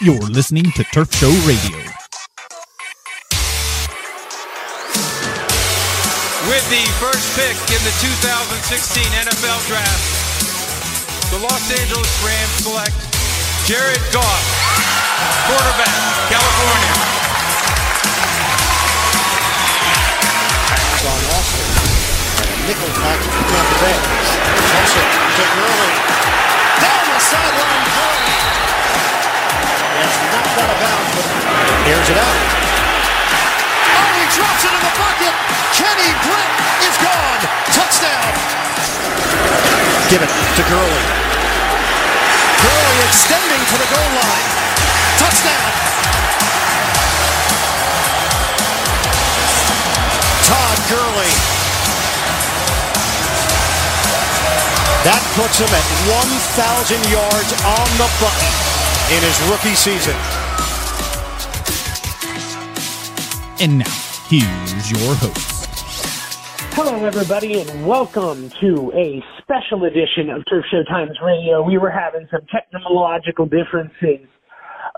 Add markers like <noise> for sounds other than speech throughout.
You're listening to Turf Show Radio. With the first pick in the 2016 NFL Draft, the Los Angeles Rams select Jared Goff, quarterback, California. Nickel back to Tampa Bay. To Gurley. Down the sideline, knocked out of bounds, but airs it out. Oh, he drops it in the bucket. Kenny Britt is gone. Touchdown. Give it to Gurley. Gurley extending to the goal line. Touchdown. Todd Gurley. That puts him at 1,000 yards on the button in his rookie season. And now, here's your host. Hello, everybody, and welcome to a special edition of Turf Show Times Radio. We were having some technological differences,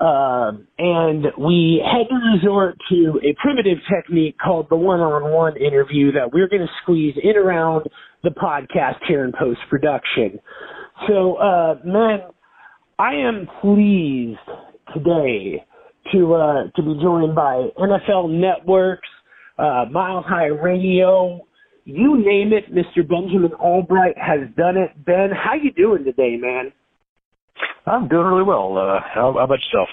um, and we had to resort to a primitive technique called the one-on-one interview that we're going to squeeze in around the podcast here in post-production. So, uh, man, I am pleased today to uh, to be joined by NFL Networks, uh, Miles High Radio, you name it. Mr. Benjamin Allbright has done it. Ben, how you doing today, man? I'm doing really well. Uh, how, how about yourself?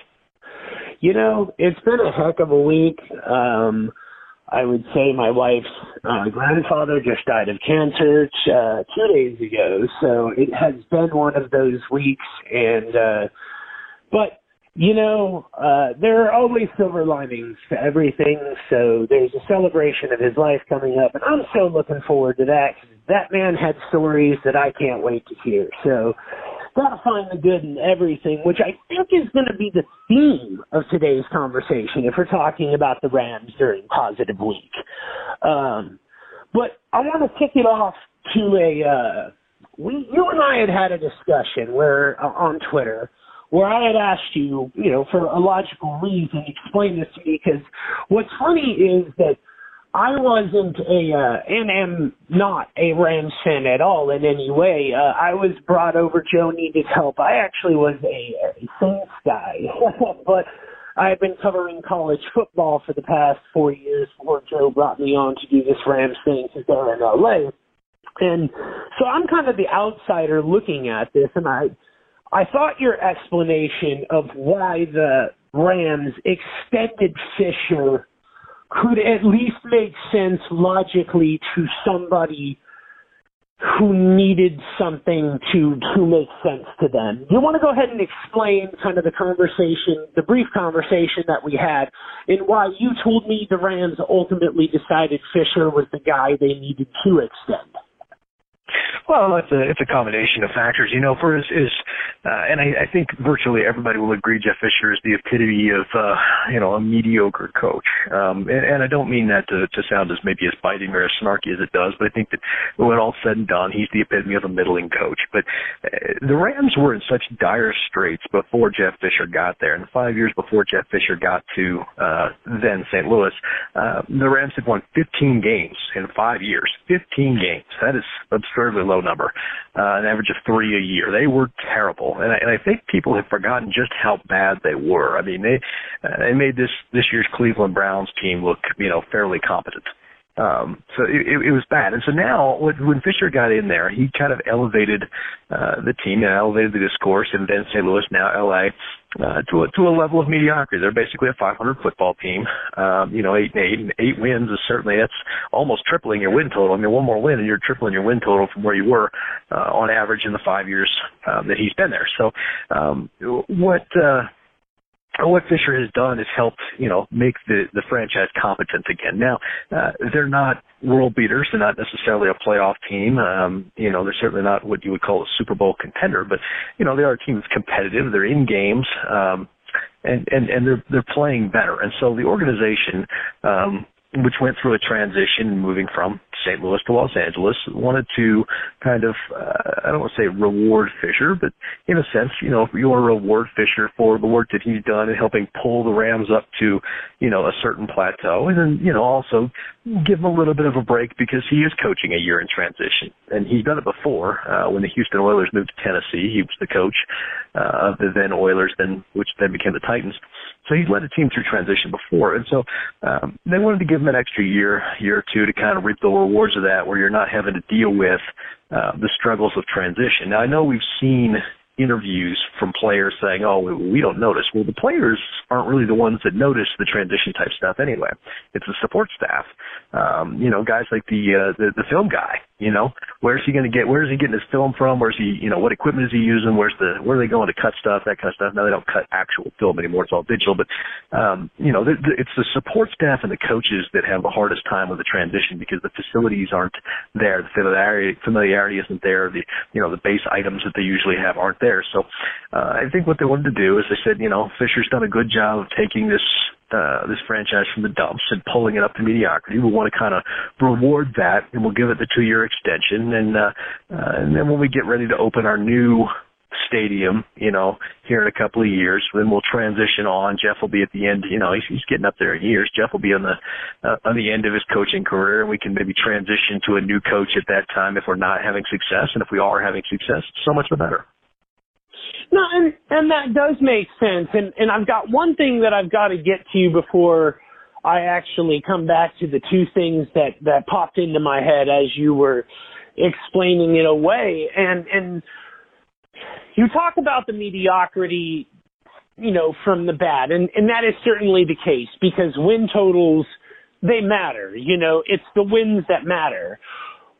You know, it's been a heck of a week. Um, I would say my wife's uh, grandfather just died of cancer uh, two days ago, so it has been one of those weeks. And uh, but you know, uh, there are always silver linings to everything. So there's a celebration of his life coming up, and I'm so looking forward to that. that man had stories that I can't wait to hear. So gotta find the good in everything, which I think is going to be the theme of today's conversation if we're talking about the Rams during Positive Week. Um, but I want to kick it off to a uh, we you and I had had a discussion where uh, on Twitter where I had asked you, you know, for a logical reason, explain this to me because what's funny is that I wasn't a uh, and am not a Rams fan at all in any way. Uh, I was brought over. Joe needed help. I actually was a, a Saints guy, <laughs> but I've been covering college football for the past four years before Joe brought me on to do this Rams thing because they're in LA. And so I'm kind of the outsider looking at this, and I I thought your explanation of why the Rams extended Fisher could at least make sense logically to somebody who needed something to to make sense to them. You want to go ahead and explain kind of the conversation, the brief conversation that we had, and why you told me the Rams ultimately decided Fisher was the guy they needed to extend. Well, it's a it's a combination of factors. You know, for his, his uh, and I, I think virtually everybody will agree Jeff Fisher is the epitome of uh, you know a mediocre coach. Um, and, and I don't mean that to, to sound as maybe as biting or as snarky as it does, but I think that when all said and done, he's the epitome of a middling coach. But uh, the Rams were in such dire straits before Jeff Fisher got there, and five years before Jeff Fisher got to uh, then St. Louis, uh, the Rams had won 15 games in five years. 15 games. That is absurdly low number, uh, an average of three a year. They were terrible, and I, and I think people have forgotten just how bad they were. I mean, they uh, they made this this year's Cleveland Browns team look you know fairly competent. Um, so it, it, was bad, and so now when, when Fisher got in there, he kind of elevated uh, the team and elevated the discourse, and then St. Louis, now LA, uh, to a, to a level of mediocrity. They're basically a 500 football team. Um, you know, eight and eight and eight wins is certainly that's almost tripling your win total. I mean, one more win and you're tripling your win total from where you were uh, on average in the five years um, that he's been there. So, um, what uh, what Fisher has done is helped, you know, make the, the franchise competent again. Now, uh, they're not world beaters. They're not necessarily a playoff team. Um, you know, they're certainly not what you would call a Super Bowl contender, but, you know, they are a team that's competitive. They're in games. Um, and, and, and they're, they're playing better. And so the organization, um, which went through a transition moving from St. Louis to Los Angeles, wanted to kind of, uh, I don't want to say reward Fisher, but in a sense, you know, if you want to reward Fisher for the work that he's done in helping pull the Rams up to, you know, a certain plateau. And then, you know, also give him a little bit of a break because he is coaching a year in transition. And he's done it before, uh, when the Houston Oilers moved to Tennessee. He was the coach, uh, of the then Oilers, then, which then became the Titans. So he's led a team through transition before. And so, um, they wanted to give him an extra year, year or two to kind of reap the rewards of that where you're not having to deal with uh, the struggles of transition. Now, I know we've seen interviews from players saying, "Oh, we don't notice." Well, the players aren't really the ones that notice the transition type stuff anyway. It's the support staff. Um, you know, guys like the uh, the, the film guy. You know, where's he going to get? Where is he getting his film from? Where's he? You know, what equipment is he using? Where's the? Where are they going to cut stuff? That kind of stuff. Now they don't cut actual film anymore. It's all digital. But um, you know, the, the, it's the support staff and the coaches that have the hardest time with the transition because the facilities aren't there. The familiarity familiarity isn't there. The you know the base items that they usually have aren't there. So uh, I think what they wanted to do is they said, you know, Fisher's done a good job of taking this uh, this franchise from the dumps and pulling it up to mediocrity. We want to kind of reward that, and we'll give it the two-year extension. And uh, uh, and then when we get ready to open our new stadium, you know, here in a couple of years, then we'll transition on. Jeff will be at the end. You know, he's, he's getting up there in years. Jeff will be on the uh, on the end of his coaching career, and we can maybe transition to a new coach at that time if we're not having success, and if we are having success, so much the better. No, and and that does make sense. And and I've got one thing that I've got to get to you before I actually come back to the two things that that popped into my head as you were explaining it away. And and you talk about the mediocrity, you know, from the bad, and and that is certainly the case because win totals they matter. You know, it's the wins that matter.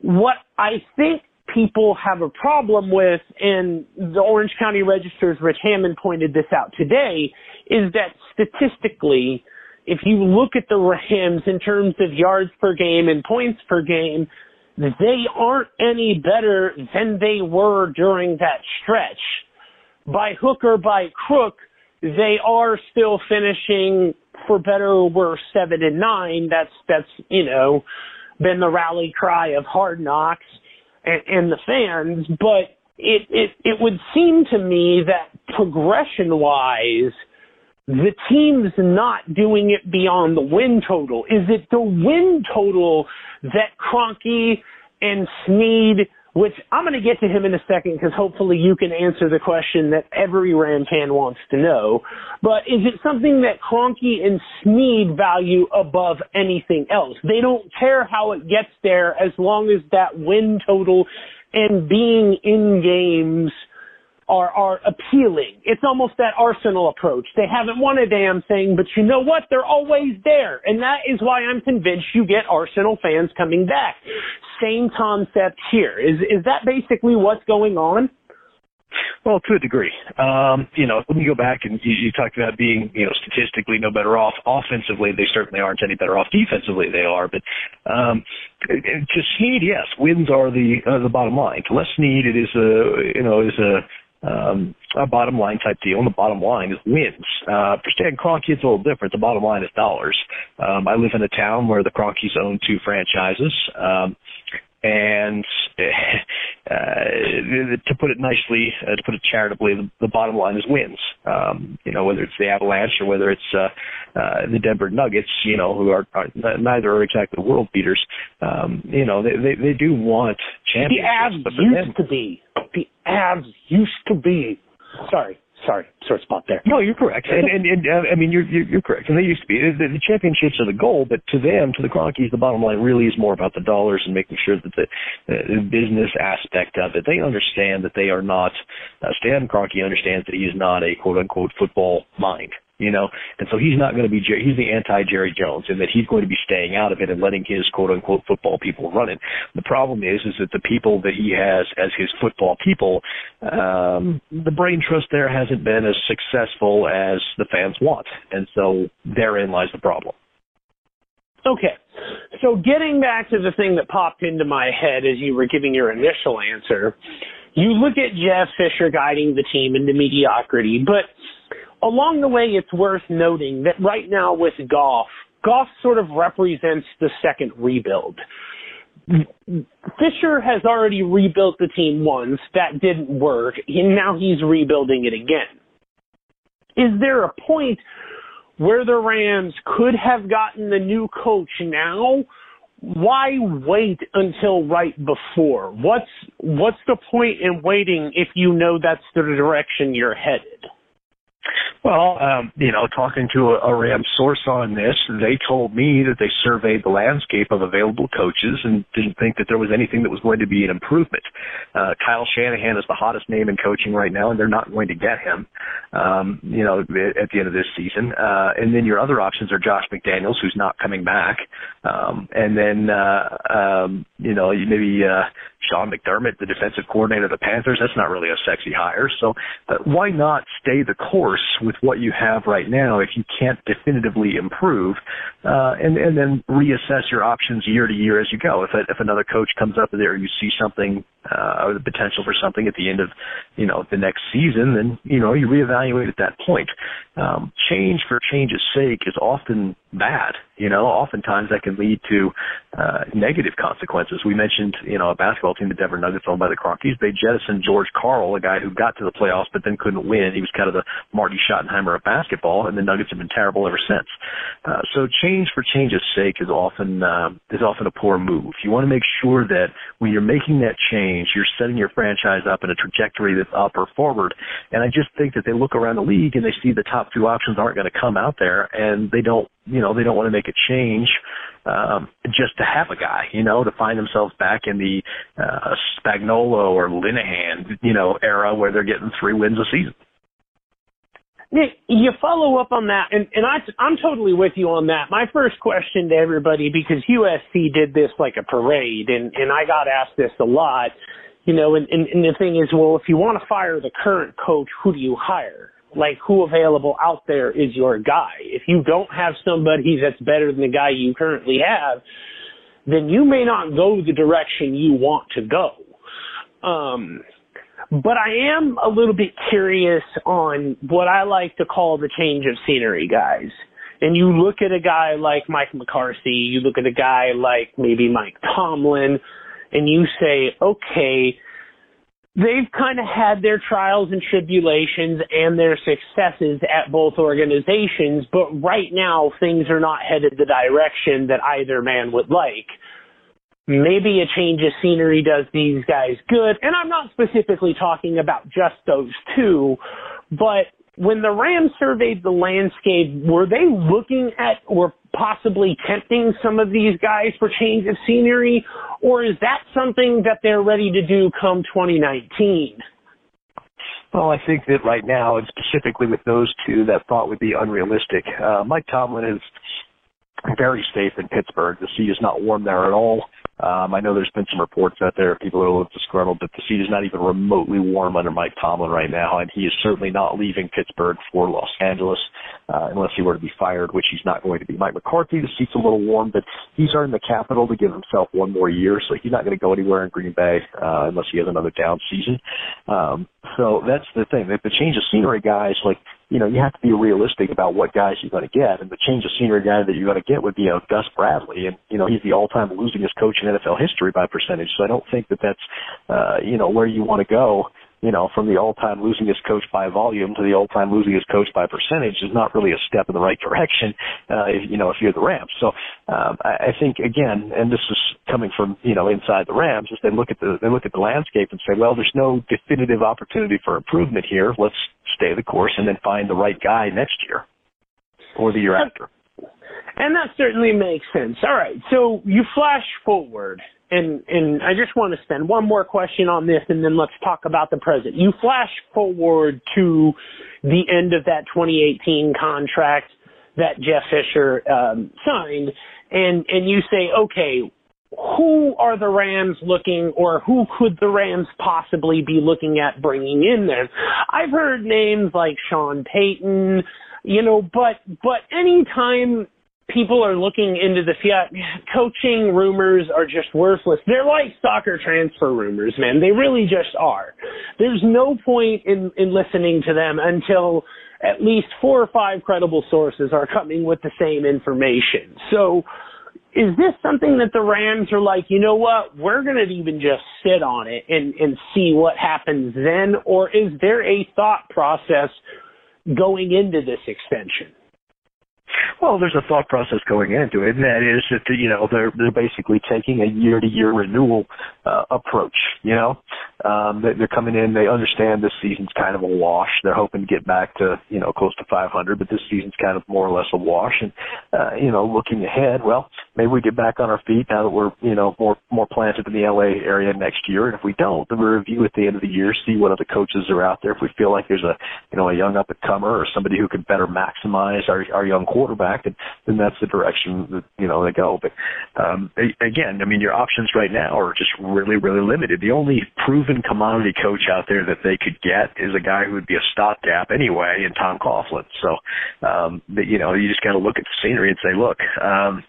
What I think people have a problem with, and the Orange County Register's Rich Hammond pointed this out today, is that statistically, if you look at the Rams in terms of yards per game and points per game, they aren't any better than they were during that stretch. By hook or by crook, they are still finishing for better or worse seven and nine. That's that's you know been the rally cry of hard knocks and, and the fans, but it, it, it would seem to me that progression wise, the team's not doing it beyond the win total. Is it the win total that Kroenke and Snead which I'm going to get to him in a second because hopefully you can answer the question that every Ram fan wants to know. But is it something that Kroenke and Snead value above anything else? They don't care how it gets there as long as that win total and being in games – are are appealing. It's almost that Arsenal approach. They haven't won a damn thing, but you know what? They're always there. And that is why I'm convinced you get Arsenal fans coming back. Same concept here. Is is that basically what's going on? Well, to a degree. Um, you know, when you go back and you, you talked about being, you know, statistically no better off. Offensively, they certainly aren't any better off. Defensively, they are. But um, to Snead, yes, wins are the uh, the bottom line. To Les Snead, it is a you know is a um, a bottom line type deal, and the bottom line is wins. Uh, for Stan Kroenke, it's a little different. The bottom line is dollars. Um, I live in a town where the Kroenkes own two franchises. Um, and <laughs> uh, to put it nicely, uh, to put it charitably, the, the bottom line is wins. Um, you know, whether it's the Avalanche or whether it's uh, uh, the Denver Nuggets, you know, who are, are neither are exactly world beaters. Um, you know, they, they they do want championships. The Avs used them, to be. The Avs used to be. Sorry, Sorry, sore spot there. No, you're correct, and <laughs> and, and uh, I mean you're, you're you're correct, and they used to be the, the championships are the goal, but to them, to the Kroenkes, the bottom line really is more about the dollars and making sure that the, the business aspect of it. They understand that they are not. Uh, Stan Kroenke understands that he is not a quote unquote football mind you know, and so he's not going to be he's the anti Jerry Jones, and that he's going to be staying out of it and letting his quote unquote football people run it. The problem is, is that the people that he has as his football people, um, the brain trust there hasn't been as successful as the fans want, and so therein lies the problem. Okay. So getting back to the thing that popped into my head as you were giving your initial answer, you look at Jeff Fisher guiding the team into mediocrity, but along the way, it's worth noting that right now with Goff, Goff sort of represents the second rebuild. Fisher has already rebuilt the team once. That didn't work. And now he's rebuilding it again. Is there a point where the Rams could have gotten the new coach now? Why wait until right before? What's what's the point in waiting if you know that's the direction you're headed? Well, um, you know, talking to a, a Ram source on this, they told me that they surveyed the landscape of available coaches and didn't think that there was anything that was going to be an improvement. Uh, Kyle Shanahan is the hottest name in coaching right now, and they're not going to get him, um, you know, at the end of this season. Uh, and then your other options are Josh McDaniels, who's not coming back, um, and then, uh, um, you know, maybe uh, Sean McDermott, the defensive coordinator of the Panthers. That's not really a sexy hire. So uh, why not stay the course with what you have right now if you can't definitively improve, uh, and and then reassess your options year to year as you go. If if another coach comes up there, you see something uh, or the potential for something at the end of you know the next season, then you know you reevaluate at that point. Um, change for change's sake is often bad. You know, oftentimes that can lead to uh, negative consequences. We mentioned, you know, a basketball team, the Denver Nuggets, owned by the Kroenkes. They jettisoned George Karl, a guy who got to the playoffs but then couldn't win. He was kind of the Marty Schottenheimer of basketball, and the Nuggets have been terrible ever since. Uh, so change for change's sake is often uh, is often a poor move. You want to make sure that when you're making that change, you're setting your franchise up in a trajectory that's up or forward. And I just think that they look around the league and they see the top two options aren't going to come out there, and they don't you know, they don't want to make a change um, just to have a guy, you know, to find themselves back in the uh, Spagnuolo or Linehan, you know, era where they're getting three wins a season. Nick, you follow up on that, and, and I, I'm totally with you on that. My first question to everybody, because USC did this like a parade, and, and I got asked this a lot, you know, and, and, and the thing is, well, if you want to fire the current coach, who do you hire? like who available out there is your guy. If you don't have somebody that's better than the guy you currently have, then you may not go the direction you want to go. Um, but I am a little bit curious on what I like to call the change of scenery guys. And you look at a guy like Mike McCarthy, you look at a guy like maybe Mike Tomlin, and you say, okay, they've kind of had their trials and tribulations and their successes at both organizations, but right now things are not headed the direction that either man would like. Maybe a change of scenery does these guys good, and I'm not specifically talking about just those two, but when the Rams surveyed the landscape, were they looking at or possibly tempting some of these guys for change of scenery, or is that something that they're ready to do come 2019? Well, I think that right now, and specifically with those two, that thought would be unrealistic. Uh, Mike Tomlin is very safe in Pittsburgh. The sea is not warm there at all. Um, I know there's been some reports out there people are a little disgruntled, that the seat is not even remotely warm under Mike Tomlin right now, and he is certainly not leaving Pittsburgh for Los Angeles uh, unless he were to be fired, which he's not going to be. Mike McCarthy, the seat's a little warm, but he's earned the capital to give himself one more year, so he's not going to go anywhere in Green Bay uh, unless he has another down season. Um, so that's the thing. If the change of scenery guys, like you know, you have to be realistic about what guys you're going to get. And the change of scenery guy that you're going to get would be a Gus Bradley, and you know, he's the all-time losingest coach in NFL history by percentage. So I don't think that that's, uh, you know, where you want to go. You know, from the all-time losingest coach by volume to the all-time losingest coach by percentage is not really a step in the right direction. Uh, if, you know, if you're the Rams. So um, I, I think again, and this is coming from you know inside the Rams, is they look at the they look at the landscape and say, well, there's no definitive opportunity for improvement here. Let's stay the course and then find the right guy next year or the year after. And that certainly makes sense. All right, so you flash forward, and and I just want to spend one more question on this, and then let's talk about the present. You flash forward to the end of that 2018 contract that Jeff Fisher um, signed, and and you say, okay, who are the Rams looking, or who could the Rams possibly be looking at bringing in there? I've heard names like Sean Payton, you know, but but anytime people are looking into the fiat coaching rumors are just worthless. They're like soccer transfer rumors, man. They really just are. There's no point in in listening to them until at least four or five credible sources are coming with the same information. So is this something that the Rams are like, you know what, we're going to even just sit on it and, and see what happens then? Or is there a thought process going into this extension? Well, there's a thought process going into it, and that is that you know they're they're basically taking a year to year renewal uh, approach. You know, um, they're coming in, they understand this season's kind of a wash. They're hoping to get back to you know close to 500, but this season's kind of more or less a wash. And uh, you know, looking ahead, well, maybe we get back on our feet now that we're you know more more planted in the LA area next year. And if we don't, then we review at the end of the year, see what other coaches are out there. If we feel like there's a you know a young up and comer or somebody who could better maximize our our young quarterback, and then that's the direction that you know they go. But um, again, I mean, your options right now are just really really limited. The only proven commodity coach out there that they could get is a guy who would be a stopgap anyway, in Tom Coughlin. So, um, but, you know, you just got to look at the scenery and say, look. Um,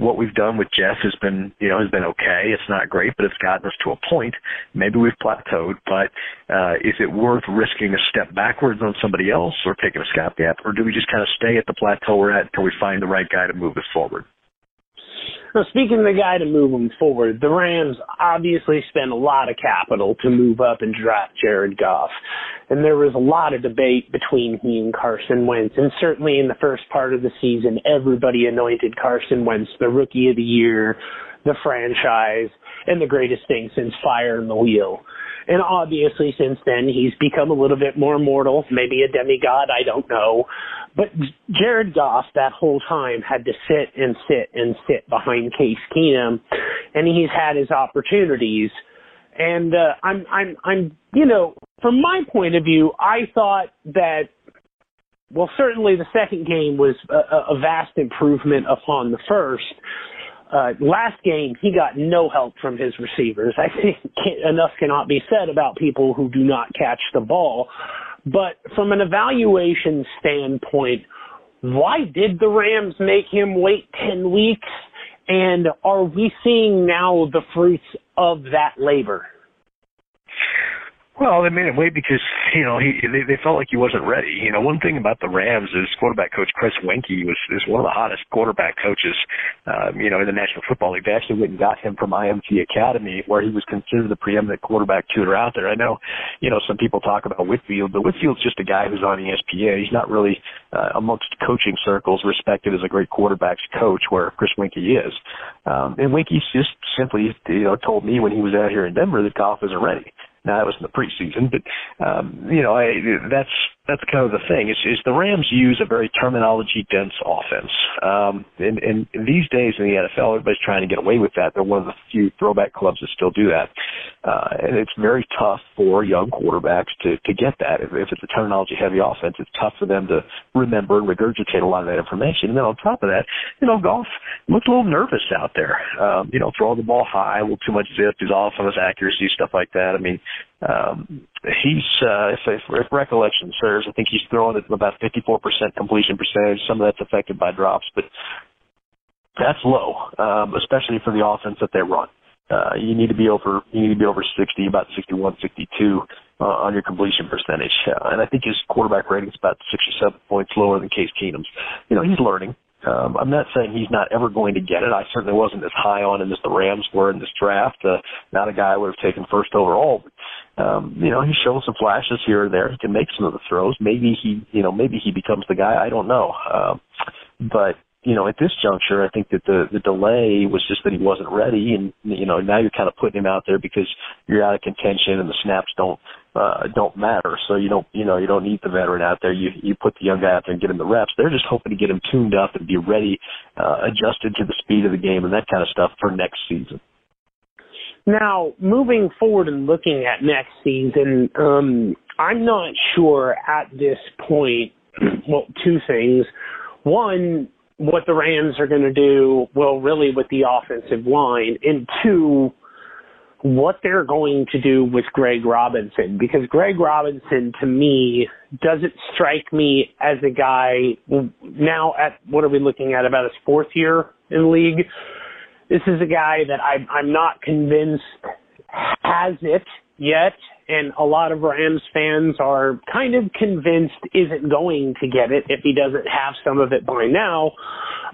what we've done with Jeff has been, you know, has been okay. It's not great, but it's gotten us to a point. Maybe we've plateaued, but uh, is it worth risking a step backwards on somebody else or taking a stopgap, or do we just kind of stay at the plateau we're at until we find the right guy to move us forward? Now, speaking of the guy to move him forward, the Rams obviously spent a lot of capital to move up and draft Jared Goff. And there was a lot of debate between he and Carson Wentz. And certainly in the first part of the season, everybody anointed Carson Wentz the rookie of the year, the franchise, and the greatest thing since fire in the wheel. And obviously since then he's become a little bit more mortal, maybe a demigod, I don't know. But Jared Goff that whole time had to sit and sit and sit behind Case Keenum and he's had his opportunities. And uh, I'm I'm I'm you know, from my point of view, I thought that well, certainly the second game was a, a vast improvement upon the first. Uh, last game, he got no help from his receivers. I think <laughs> enough cannot be said about people who do not catch the ball. But from an evaluation standpoint, why did the Rams make him wait 10 weeks? And are we seeing now the fruits of that labor? Well, they made him wait because you know he they, they felt like he wasn't ready. You know, one thing about the Rams is quarterback coach Chris Weinke was is one of the hottest quarterback coaches, um, you know, in the National Football League. They actually went and got him from IMG Academy, where he was considered the preeminent quarterback tutor out there. I know, you know, some people talk about Whitfield, but Whitfield's just a guy who's on ESPN. He's not really uh, amongst coaching circles respected as a great quarterbacks coach, where Chris Weinke is. Um, and Weinke's just simply, you know, told me when he was out here in Denver that Goff isn't ready. Now that was in the preseason, but um, you know, I, that's that's kind of the thing. Is, is the Rams use a very terminology dense offense, um, and, and these days in the NFL, everybody's trying to get away with that. They're one of the few throwback clubs that still do that, uh, and it's very tough for young quarterbacks to to get that. If, if it's a terminology heavy offense, it's tough for them to remember and regurgitate a lot of that information. And then on top of that, you know, Goff looked a little nervous out there. Um, you know, throwing the ball high, a little too much zip, he's off on his accuracy, stuff like that. I mean, um, he's uh, if, if, if recollection serves, I think he's throwing at about 54% completion percentage. Some of that's affected by drops, but that's low, um, especially for the offense that they run. Uh, you need to be over you need to be over 60, about 61, 62 uh, on your completion percentage. Uh, and I think his quarterback rating is about six or seven points lower than Case Keenum's. You know, he's learning. Um, I'm not saying he's not ever going to get it. I certainly wasn't as high on him as the Rams were in this draft. Uh, not a guy I would have taken first overall. But, um, you know, he shows some flashes here and there. He can make some of the throws. Maybe he, you know, maybe he becomes the guy. I don't know. Um, but you know, at this juncture, I think that the the delay was just that he wasn't ready, and you know, now you're kind of putting him out there because you're out of contention and the snaps don't uh, don't matter. So you don't, you know, you don't need the veteran out there. You you put the young guy out there and get him the reps. They're just hoping to get him tuned up and be ready, uh, adjusted to the speed of the game and that kind of stuff for next season. Now, moving forward and looking at next season, um, I'm not sure at this point. <clears throat> Well, two things. One, what the Rams are going to do, well, really with the offensive line, and two, what they're going to do with Greg Robinson because Greg Robinson to me doesn't strike me as a guy now at what are we looking at about his fourth year in the league. This is a guy that I'm, I'm not convinced has it yet, and a lot of Rams fans are kind of convinced isn't going to get it if he doesn't have some of it by now.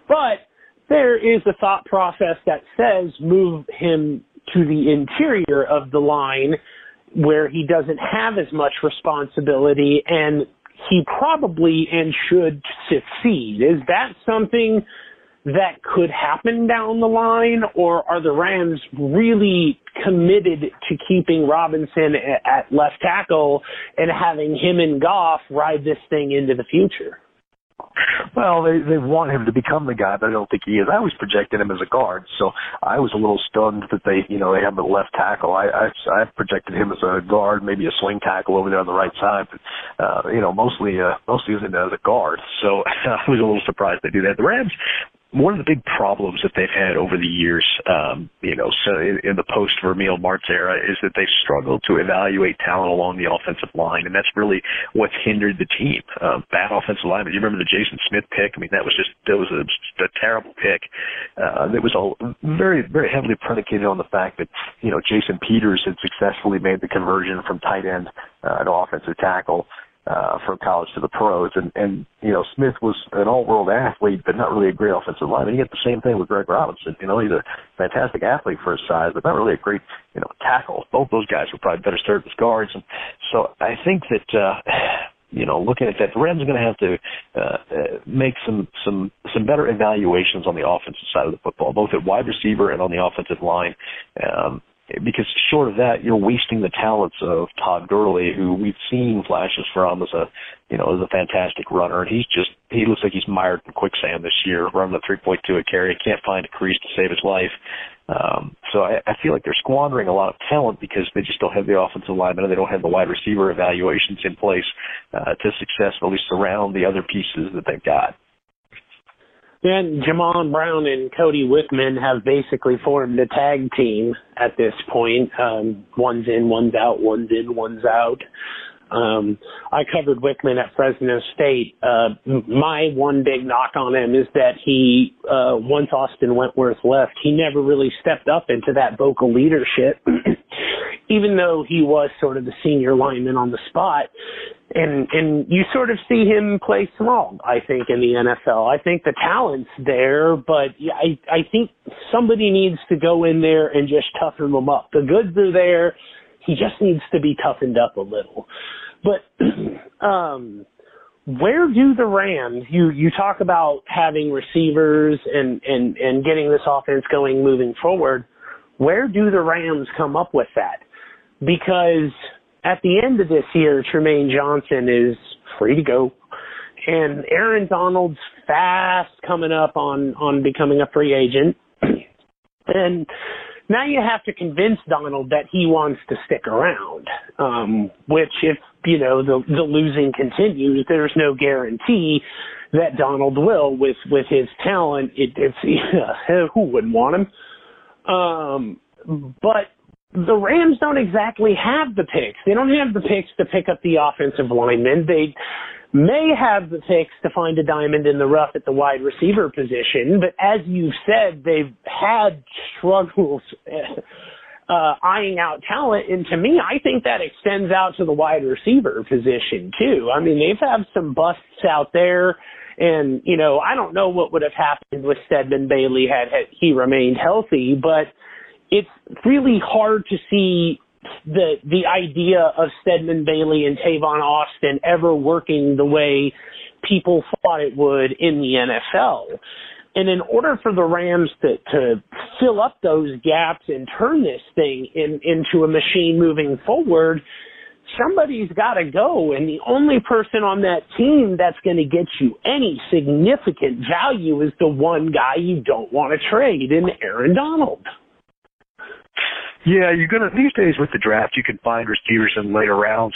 But there is a thought process that says move him to the interior of the line where he doesn't have as much responsibility and he probably and should succeed. Is that something that could happen down the line or are the Rams really committed to keeping Robinson at left tackle and having him and Goff ride this thing into the future? Well, they they want him to become the guy, but I don't think he is. I always projected him as a guard, so I was a little stunned that they, you know, they have him left tackle. I I, I projected him as a guard, maybe a swing tackle over there on the right side, but uh, you know, mostly uh, mostly as a guard. So <laughs> I was a little surprised they do that. The Rams one of the big problems that they've had over the years, um, you know, so in, in the post Vermeil Martz era, is that they've struggled to evaluate talent along the offensive line, and that's really what's hindered the team. Um, bad offensive line. But you remember the Jason Smith pick? I mean, that was just that was a, a terrible pick. Uh, it was all very very heavily predicated on the fact that you know Jason Peters had successfully made the conversion from tight end uh, to offensive tackle uh, from college to the pros. And, and, you know, Smith was an all world athlete, but not really a great offensive lineman. And you get the same thing with Greg Robinson. You know, he's a fantastic athlete for his size, but not really a great, you know, tackle. Both those guys were probably better served as guards. And so I think that, uh, you know, looking at that, the Rams are going to have to uh, uh, make some some some better evaluations on the offensive side of the football, both at wide receiver and on the offensive line. Um, because short of that, you're wasting the talents of Todd Gurley, who we've seen flashes from as a, you know, as a fantastic runner. And he's just, he looks like he's mired in quicksand this year, running the 3.2 a carry. Can't find a crease to save his life. Um, so I, I feel like they're squandering a lot of talent because they just don't have the offensive lineman and they don't have the wide receiver evaluations in place uh, to successfully surround the other pieces that they've got. And Jamon Brown and Cody Wichmann have basically formed a tag team at this point. Um, one's in, one's out, one's in, one's out. Um, I covered Wichmann at Fresno State. Uh, my one big knock on him is that he, uh, once Austin Wentworth left, he never really stepped up into that vocal leadership. <clears throat> Even though he was sort of the senior lineman on the spot, and and you sort of see him play small. I think in the NFL, I think the talent's there, but I I think somebody needs to go in there and just toughen him up. The goods are there. He just needs to be toughened up a little. But <clears throat> um where do the Rams you you talk about having receivers and and and getting this offense going moving forward? Where do the Rams come up with that? Because at the end of this year, Trumaine Johnson is free to go. And Aaron Donald's fast coming up on, on becoming a free agent. <clears throat> and now you have to convince Donald that he wants to stick around. Um, which if, you know, the, the losing continues, there's no guarantee that Donald will with, with his talent. It, it's, <laughs> who wouldn't want him? Um, but the Rams don't exactly have the picks. They don't have the picks to pick up the offensive linemen. They may have the picks to find a diamond in the rough at the wide receiver position, but as you said, they've had struggles <laughs> uh, eyeing out talent. And to me, I think that extends out to the wide receiver position too. I mean, they've had some busts out there. And, you know, I don't know what would have happened with Stedman Bailey had, had he remained healthy, but it's really hard to see the the idea of Stedman Bailey and Tavon Austin ever working the way people thought it would in the NFL. And in order for the Rams to, to fill up those gaps and turn this thing in, into a machine moving forward, somebody's got to go. And the only person on that team that's going to get you any significant value is the one guy you don't want to trade in Aaron Donald. Yeah, you're gonna these days with the draft, you can find receivers in later rounds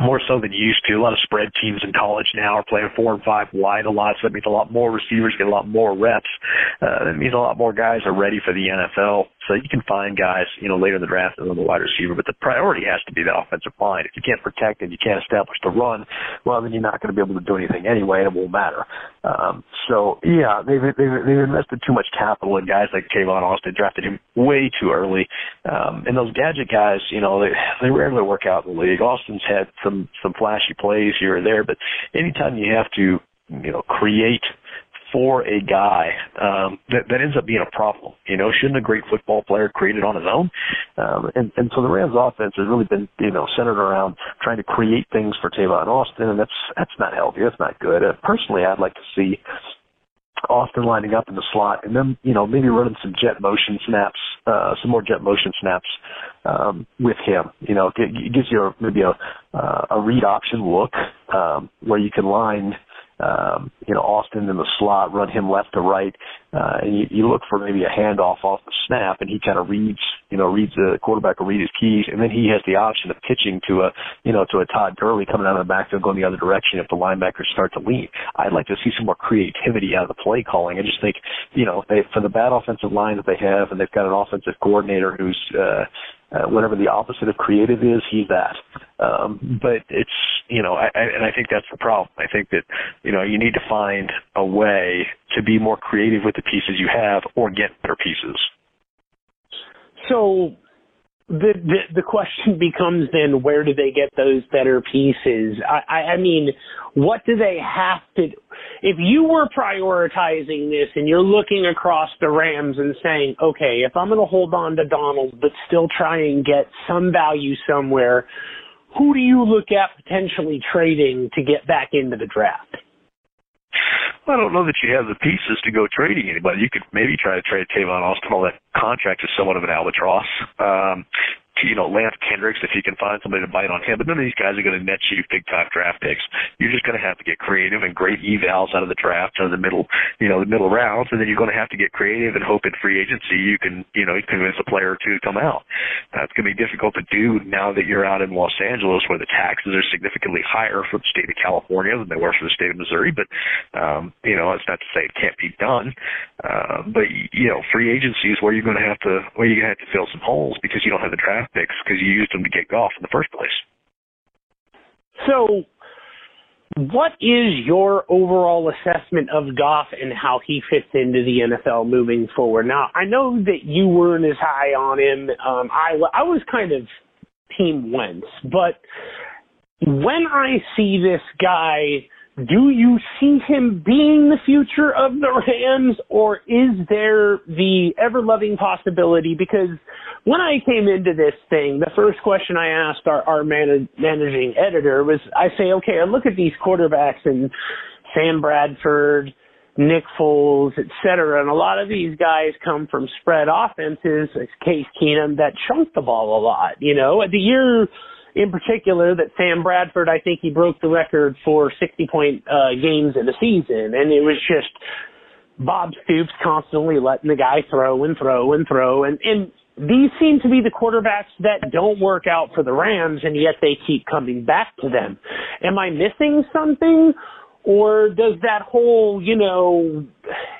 more so than you used to. A lot of spread teams in college now are playing four and five wide a lot, so that means a lot more receivers get a lot more reps. Uh, that means a lot more guys are ready for the NFL. So you can find guys, you know, later in the draft and on the wide receiver, but the priority has to be that offensive line. If you can't protect and you can't establish the run, well, then you're not going to be able to do anything anyway, and it won't matter. Um, so yeah, they've, they've they've invested too much capital in guys like Tavon Austin, drafted him way too early, um, and those gadget guys, you know, they they rarely work out in the league. Austin's had some some flashy plays here or there, but anytime you have to, you know, create for a guy um, that, that ends up being a problem. You know, shouldn't a great football player create it on his own? Um, and, and so the Rams' offense has really been, you know, centered around trying to create things for Tavon Austin, and that's that's not healthy. That's not good. Uh, personally, I'd like to see Austin lining up in the slot, and then you know maybe running some jet motion snaps, uh, some more jet motion snaps um, with him. You know, it, it gives you a, maybe a uh, a read option look um, where you can line um, you know, Austin in the slot, run him left to right, uh, and you, you look for maybe a handoff off the snap, and he kind of reads, you know, reads the quarterback will read his keys, and then he has the option of pitching to a, you know, to a Todd Gurley coming out of the backfield going the other direction if the linebackers start to lean. I'd like to see some more creativity out of the play calling. I just think, you know, they, for the bad offensive line that they have, and they've got an offensive coordinator who's, uh, uh, whatever the opposite of creative is, he's that. Um, but it's, you know, I, I, and I think that's the problem. I think that, you know, you need to find a way to be more creative with the pieces you have or get better pieces. So the, the the question <laughs> becomes then where do they get those better pieces? I, I I mean, what do they have to? If you were prioritizing this and you're looking across the Rams and saying, okay, if I'm going to hold on to Donald but still try and get some value somewhere, who do you look at potentially trading to get back into the draft? I don't know that you have the pieces to go trading anybody. You could maybe try to trade Tavon Austin. All that contract is somewhat of an albatross. Um, you know, Lance Kendricks if you can find somebody to bite on him. But none of these guys are going to net you big time draft picks. You're just going to have to get creative and great evals out of the draft or the middle, you know, the middle rounds, and then you're going to have to get creative and hope in free agency you can, you know, convince a player or two to come out. That's going to be difficult to do now that you're out in Los Angeles where the taxes are significantly higher for the state of California than they were for the state of Missouri. But, um, you know, it's not to say it can't be done. Uh, but, you know, free agency is where you're going to have to, where to have to fill some holes because you don't have the draft picks because you used them to get Goff in the first place. So, what is your overall assessment of Goff and how he fits into the NFL moving forward? Now, I know that you weren't as high on him. Um, I I was kind of team Wentz, but when I see this guy do you see him being the future of the Rams, or is there the ever loving possibility? Because when I came into this thing, the first question I asked our, our man, managing editor was I say, okay, I look at these quarterbacks and Sam Bradford, Nick Foles, et cetera, and a lot of these guys come from spread offenses, like Case Keenum, that chunk the ball a lot. You know, the year in particular that Sam Bradford, I think he broke the record for 60 point uh, games in a season, and it was just Bob Stoops constantly letting the guy throw and throw and throw, and and these seem to be the quarterbacks that don't work out for the Rams, and yet they keep coming back to them. Am I missing something? Or does that whole, you know,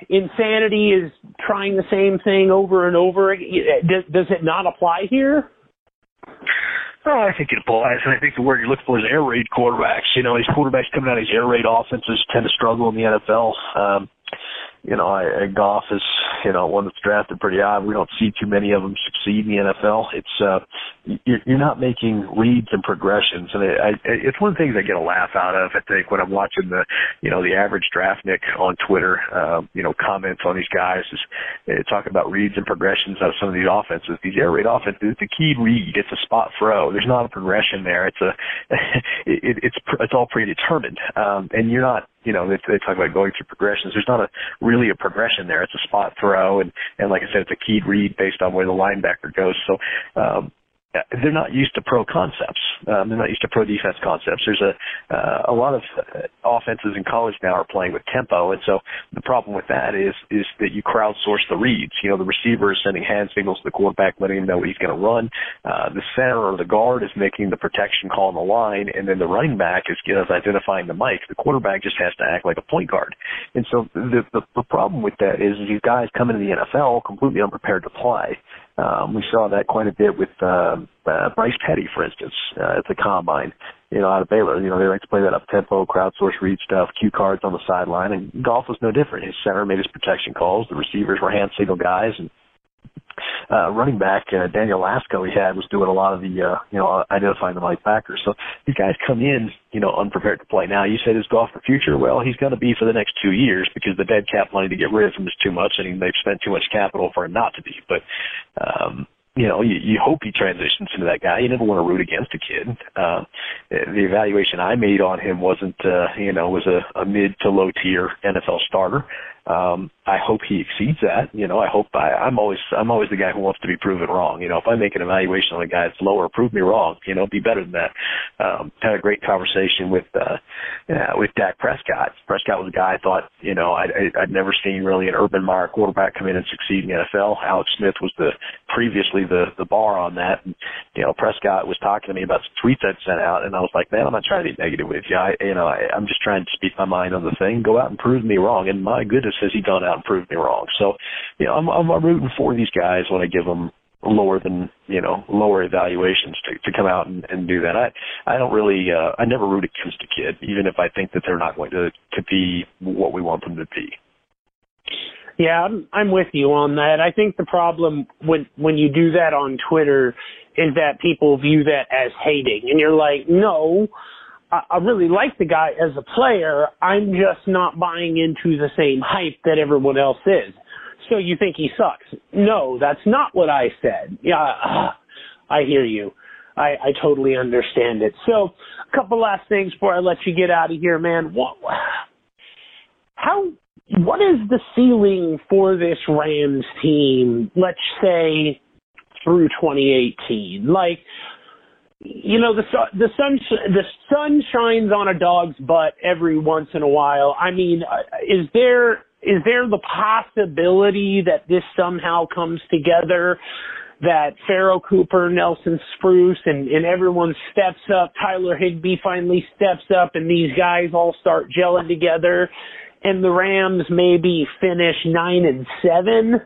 insanity is trying the same thing over and over? Does, does it not apply here? Oh, I think it applies, and I think the word you look for is air raid quarterbacks. You know, these quarterbacks coming out of these air raid offenses tend to struggle in the NFL. Um, you know, I, I Goff is, you know, one that's drafted pretty high. We don't see too many of them succeed in the NFL. It's, uh, you're, you're not making reads and progressions. And I, it's one of the things I get a laugh out of, I think, when I'm watching the, you know, the average draftnik on Twitter, um, you know, comments on these guys is uh, talking about reads and progressions out of some of these offenses. These air raid offenses, it's a key read. It's a spot throw. There's not a progression there. It's a, <laughs> it, it's, it's all predetermined. Um, and you're not, you know, they, they talk about going through progressions. There's not a really a progression there. It's a spot throw, and and like I said, it's a keyed read based on where the linebacker goes. So um, they're not used to pro concepts. Um, they're not used to pro defense concepts. There's a uh, a lot of uh, offenses in college now are playing with tempo, and so the problem with that is is that you crowdsource the reads. You know, the receiver is sending hand signals to the quarterback, letting him know what he's going to run. Uh, the center or the guard is making the protection call on the line, and then the running back is, is identifying the Mike. The quarterback just has to act like a point guard. And so the the, the problem with that is these guys come into the NFL completely unprepared to play. Um, we saw that quite a bit with uh, uh, Bryce Petty, for instance, uh, at the combine. You know, out of Baylor, you know, they like to play that up tempo, crowdsource read stuff, cue cards on the sideline, and Goff was no different. His center made his protection calls. The receivers were hand signal guys, and uh, running back uh, Daniel Lasco he had was doing a lot of the uh, you know identifying the right backers. So these guys come in you know unprepared to play. Now you said is Goff the future? Well, he's going to be for the next two years because the dead cap money to get rid of him is too much, and they've spent too much capital for him not to be. But um, you know, you, you hope he transitions into that guy. You never want to root against a kid. Uh, the evaluation I made on him wasn't, uh, you know, was a, a mid to low tier NFL starter. Um, I hope he exceeds that. You know, I hope I, I'm always I'm always the guy who wants to be proven wrong. You know, if I make an evaluation on a guy that's lower, prove me wrong. You know, be better than that. Um, had a great conversation with uh, uh, with Dak Prescott. Prescott was a guy I thought you know I'd, I'd never seen really an Urban Meyer quarterback come in and succeed in the NFL. Alex Smith was the previously the the bar on that. And, you know, Prescott was talking to me about some tweets I'd sent out, and I was like, man, I'm not trying to be negative with you. I you know I, I'm just trying to speak my mind on the thing. Go out and prove me wrong. And my goodness, has he gone out and proved me wrong? So, you know, I'm I'm, I'm rooting for these guys when I give them lower than you know lower evaluations to to come out and, and do that. I I don't really uh, I never root against a kid, even if I think that they're not going to to be what we want them to be. Yeah, I'm, I'm with you on that. I think the problem when when you do that on Twitter is that people view that as hating, and you're like, no, I, really like the guy as a player. I'm just not buying into the same hype that everyone else is. So you think he sucks? No, that's not what I said. Yeah, uh, <sighs> I hear you. I, I totally understand it. So, a couple last things before I let you get out of here, man. What, how what is the ceiling for this Rams team, let's say through 2018? Like, you know, the the sun the sun shines on a dog's butt every once in a while. I mean, uh, is there is there the possibility that this somehow comes together? That Pharoh Cooper, Nelson Spruce, and, and everyone steps up. Tyler Higbee finally steps up, and these guys all start gelling together and the Rams maybe finish nine and seven,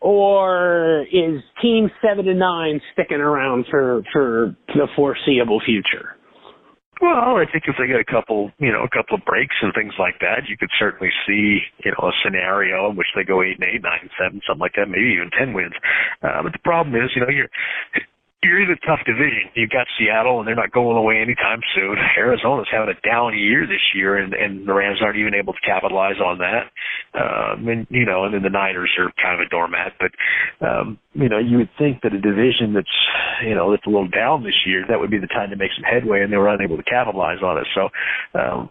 or is Team seven and nine sticking around for for the foreseeable future? Well, I think if they get a couple, you know, a couple of breaks and things like that, you could certainly see, you know, a scenario in which they go eight and eight, nine and seven, something like that, maybe even ten wins. Uh, but the problem is, you know, you're you're in a tough division. You've got Seattle, and they're not going away anytime soon. Arizona's having a down year this year, and, and the Rams aren't even able to capitalize on that. Um, and you know, and then the Niners are kind of a doormat. But um, you know, you would think that a division that's you know that's a little down this year, that would be the time to make some headway, and they were unable to capitalize on it. So um,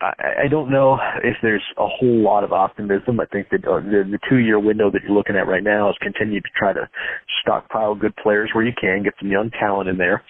I, I don't know if there's a whole lot of optimism. I think that uh, the, the two-year window that you're looking at right now is continue to try to stockpile good players where you can, get some young talent in there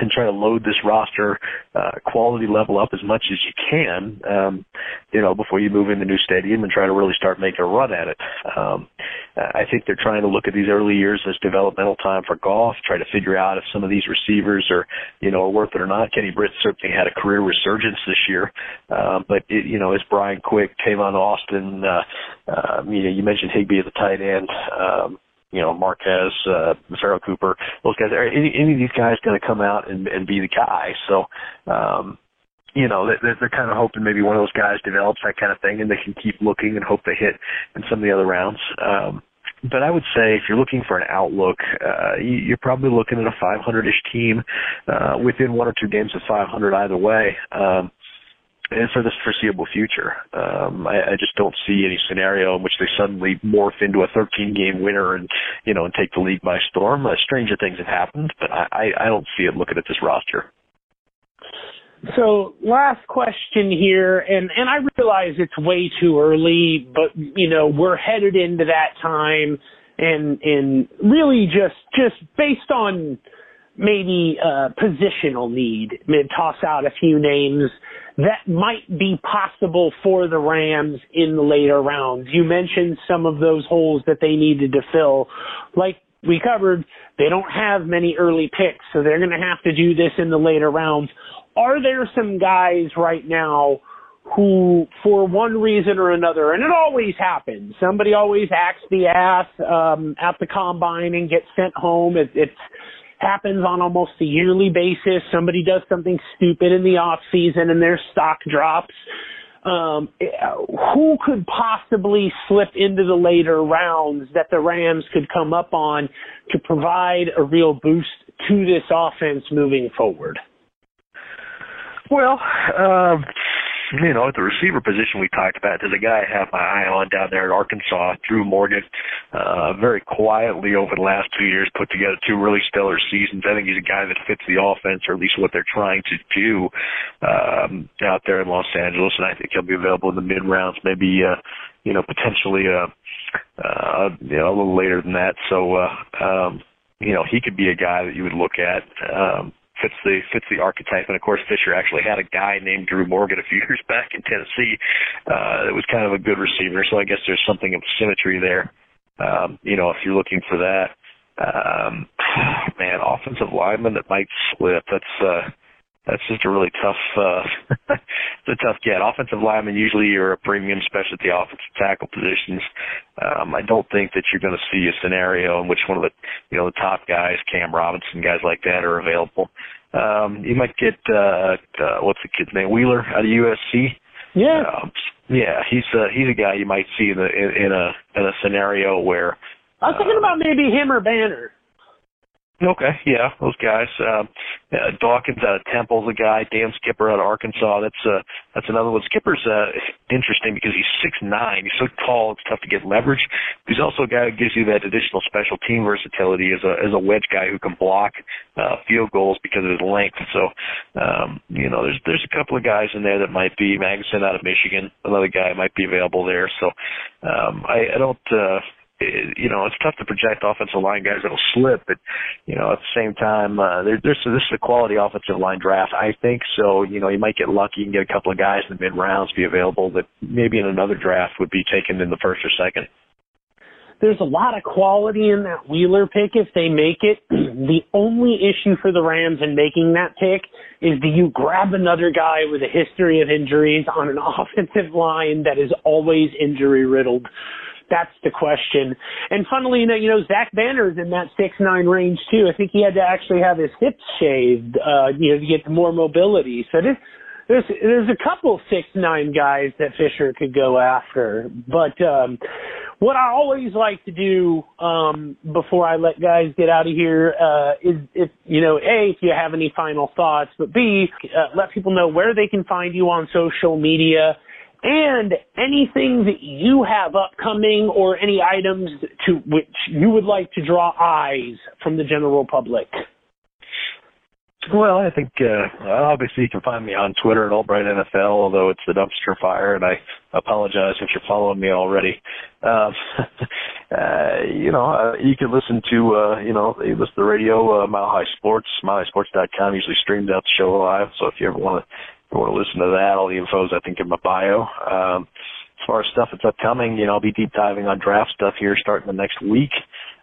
and try to load this roster uh, quality level up as much as you can, um, you know, before you move in the new stadium and try to really start making a run at it. Um, I think they're trying to look at these early years as developmental time for Goff, try to figure out if some of these receivers are, you know, are worth it or not. Kenny Britt certainly had a career resurgence this year, uh, but it, you know, is Brian Quick, Tavon Austin, uh, uh, you know, you mentioned Higbee as a tight end. Um, you know, Marquez, uh, Pharoh Cooper, those guys. Are any, any of these guys going to come out and, and be the guy? So, um, you know, they're, they're kind of hoping maybe one of those guys develops that kind of thing, and they can keep looking and hope they hit in some of the other rounds. Um, but I would say if you're looking for an outlook, uh, you're probably looking at a 500-ish team uh, within one or two games of 500 either way. Um, and for the foreseeable future. Um, I, I just don't see any scenario in which they suddenly morph into a 13 game winner and, you know, and take the league by storm. Uh, stranger things have happened, but I, I, I don't see it looking at this roster. So last question here, and and I realize it's way too early, but you know we're headed into that time, and and really just just based on maybe uh, positional need, maybe toss out a few names that might be possible for the Rams in the later rounds. You mentioned some of those holes that they needed to fill, like we covered. They don't have many early picks, so they're going to have to do this in the later rounds are there some guys right now who, for one reason or another, and it always happens, somebody always acts the ass um, at the combine and gets sent home. It, it happens on almost a yearly basis. Somebody does something stupid in the off season and their stock drops. Um, who could possibly slip into the later rounds that the Rams could come up on to provide a real boost to this offense moving forward? Well, um, you know, at the receiver position we talked about, there's a guy I have my eye on down there at Arkansas, Drew Morgan, uh, very quietly over the last two years put together two really stellar seasons. I think he's a guy that fits the offense, or at least what they're trying to do, um, out there in Los Angeles, and I think he'll be available in the mid rounds, maybe, uh, you know, potentially, uh, uh, you know, a little later than that. So, uh, um, you know, he could be a guy that you would look at. Um, fits the fits the archetype. And of course, Fisher actually had a guy named Drew Morgan a few <laughs> years back in Tennessee uh, that was kind of a good receiver. So I guess there's something of symmetry there. Um, you know, if you're looking for that, um, <sighs> man, offensive lineman that might slip. That's uh, that's just a really tough uh <laughs> it's a tough get. Offensive linemen usually are a premium, especially at the offensive tackle positions. Um I don't think that you're gonna see a scenario in which one of the you know, the top guys, Cam Robinson, guys like that are available. Um you might get uh, uh what's the kid's name? Wheeler out of USC. Yeah. Um, yeah, he's uh he's a guy you might see in a in, in a in a scenario where I was thinking uh, about maybe him or Banner. Okay, yeah, those guys. Uh, uh, Dawkins out of Temple's a guy. Dan Skipper out of Arkansas. That's uh, that's another one. Skipper's uh, interesting because he's six nine. He's so tall. It's tough to get leverage. He's also a guy who gives you that additional special team versatility as a as a wedge guy who can block uh, field goals because of his length. So, um, you know, there's there's a couple of guys in there that might be Magnuson out of Michigan. Another guy might be available there. So, um, I, I don't. Uh, you know, it's tough to project offensive line guys that'll slip, but you know, at the same time, uh, there, there's this is a quality offensive line draft, I think. So, you know, you might get lucky and get a couple of guys in the mid rounds be available that maybe in another draft would be taken in the first or second. There's a lot of quality in that Wheeler pick if they make it. <clears throat> the only issue for the Rams in making that pick is do you grab another guy with a history of injuries on an <laughs> offensive line that is always injury riddled? That's the question. And funnily enough, you know, Zach Banner's in that six nine range too. I think he had to actually have his hips shaved, uh, you know, to get more mobility. So this, there's there's a couple six nine guys that Fisher could go after. But um what I always like to do um before I let guys get out of here uh is if you know, A, if you have any final thoughts, but B, uh, let people know where they can find you on social media and anything that you have upcoming or any items to which you would like to draw eyes from the general public. Well, I think uh, obviously you can find me on Twitter at Allbright NFL, although it's the dumpster fire, and I apologize if you're following me already. Um, <laughs> uh, you know, uh, you can listen to uh, you know listen to the radio, uh, Mile High Sports, milehighsports.com usually streams out the show live. So if you ever want to you want to listen to that, all the info is I think in my bio. Um, as far as stuff that's upcoming, you know, I'll be deep diving on draft stuff here starting the next week.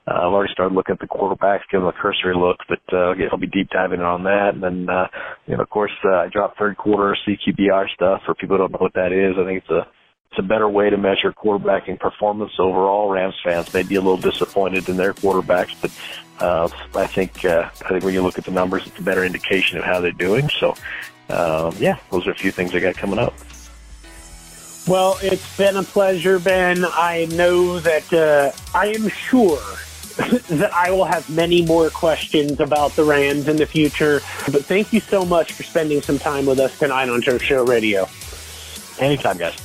Uh, I've already started looking at the quarterbacks, giving a cursory look, but uh, I'll be deep diving on that. And then, uh, you know, of course, uh, I dropped third quarter CQBR stuff for people who don't know what that is. I think it's a it's a better way to measure quarterbacking performance overall. Rams fans may be a little disappointed in their quarterbacks, but uh, I think uh, I think when you look at the numbers, it's a better indication of how they're doing. So um, yeah, those are a few things I got coming up. Well, it's been a pleasure, Ben. I know that uh, I am sure <laughs> that I will have many more questions about the Rams in the future. But thank you so much for spending some time with us tonight on Turf Show Radio. Anytime, guys.